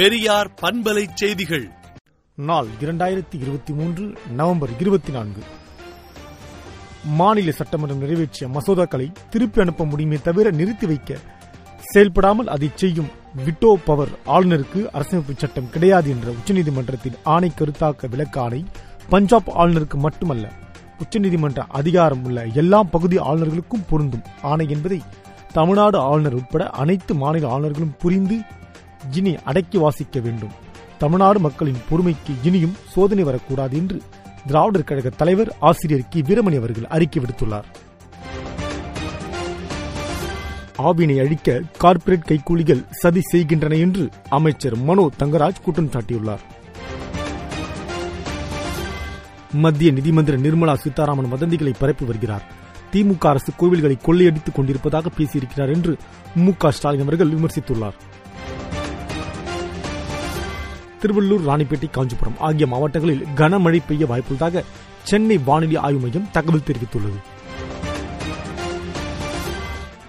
பெரியார் பண்பலை செய்திகள். நாள் இரண்டாயிரத்தி இருபத்தி மூன்று நவம்பர் இருபத்தி நான்கு. மாநில சட்டமன்றம் நிறைவேற்றிய மசோதாக்களை திருப்பி அனுப்ப முடியுமே தவிர நிறுத்தி வைக்க செயல்படாமல் அதை செய்யும் விட்டோ பவர் ஆளுநருக்கு அரசமைப்பு சட்டம் கிடையாது என்ற உச்சநீதிமன்றத்தின் ஆணை கருத்தாக்க விளக்க ஆணை பஞ்சாப் ஆளுநருக்கு மட்டுமல்ல உச்சநீதிமன்ற அதிகாரம் உள்ள எல்லா பகுதி ஆளுநர்களுக்கும் பொருந்தும். ஆணை என்பதை தமிழ்நாடு ஆளுநர் உட்பட அனைத்து மாநில ஆளுநர்களும் புரிந்து இனி அடக்கி வாசிக்க வேண்டும். தமிழ்நாடு மக்களின் பொறுமைக்கு இனியும் சோதனை வரக்கூடாது என்று திராவிடர் கழக தலைவர் ஆசிரியர் கி. வீரமணி அவர்கள் அறிக்கை விடுத்துள்ளார். ஆவினை அழிக்க கார்ப்பரேட் கைக்கூலிகள் சதி செய்கின்றன என்று அமைச்சர் மனோ தங்கராஜ் குற்றம் சாட்டியுள்ளார். மத்திய நிதிமந்திர நிர்மலா சீதாராமன் வதந்திகளை பரப்பி வருகிறார். திமுக அரசு கோவில்களை கொள்ளையடித்துக் கொண்டிருப்பதாக பேசியிருக்கிறார் என்று மு க ஸ்டாலின் அவர்கள் விமர்சித்துள்ளார். திருவள்ளூர் ராணிப்பேட்டை காஞ்சிபுரம் ஆகிய மாவட்டங்களில் கனமழை பெய்ய வாய்ப்புள்ளதாக சென்னை வானிலை ஆய்வு மையம் தகவல் தெரிவித்துள்ளது.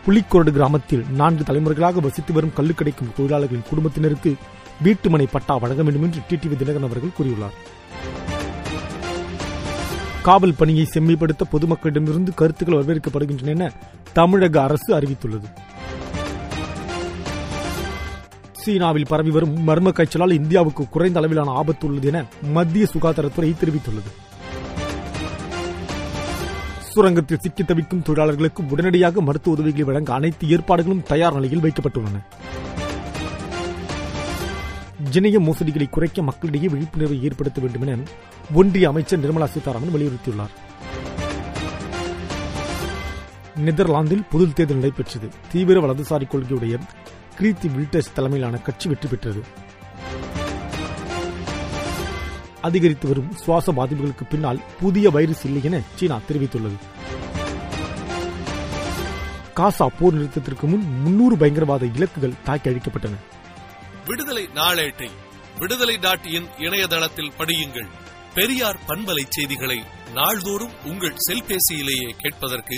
புலிக்கோடு கிராமத்தில் நான்கு தலைமுறைகளாக வசித்து வரும் கல்லு கிடைக்கும் தொழிலாளர்களின் குடும்பத்தினருக்கு வீட்டுமனை பட்டா வழங்க வேண்டும் என்று டிடிவி தினகரன் அவர்கள் கூறியுள்ளார். காவல் பணியை செம்மைப்படுத்த பொதுமக்களிடமிருந்து கருத்துக்கள் வரவேற்கப்படுகின்றன என தமிழக அரசு அறிவித்துள்ளது. சீனாவில் பரவி வரும் மர்ம காய்ச்சலால் இந்தியாவுக்கு குறைந்த அளவிலான ஆபத்து உள்ளது என மத்திய சுகாதாரத்துறை தெரிவித்துள்ளது. சுரங்கத்தில் சிக்கி தவிக்கும் தொழிலாளர்களுக்கு உடனடியாக மருத்துவ உதவிகளை வழங்க அனைத்து ஏற்பாடுகளும் தயார் நிலையில் வைக்கப்பட்டுள்ளன. இணைய மோசடிகளை குறைக்க மக்களிடையே விழிப்புணர்வை ஏற்படுத்த வேண்டும் என ஒன்றிய அமைச்சர் நிர்மலா சீதாராமன் வலியுறுத்தியுள்ளார். நெதர்லாந்தில் பொது தேர்தல் நடைபெற்றது. தீவிர வலதுசாரி கொள்கையுடைய கிரீத்தி வில்டர்ஸ் தலைமையிலான கட்சி வெற்றி பெற்றது. அதிகரித்து வரும் சுவாச பாதிப்புகளுக்கு பின்னால் புதிய வைரஸ் இல்லை என சீனா தெரிவித்துள்ளது. காசா போர் நிறுத்தத்திற்கு முன் முன்னூறு பயங்கரவாத இலக்குகள் தாக்கி அழிக்கப்பட்டன. விடுதலை நாளேட்டை விடுதலை டாட் இன் இணையதளத்தில் படியுங்கள். பெரியார் பண்பலை செய்திகளை நாள்தோறும் உங்கள் செல்பேசியிலேயே கேட்பதற்கு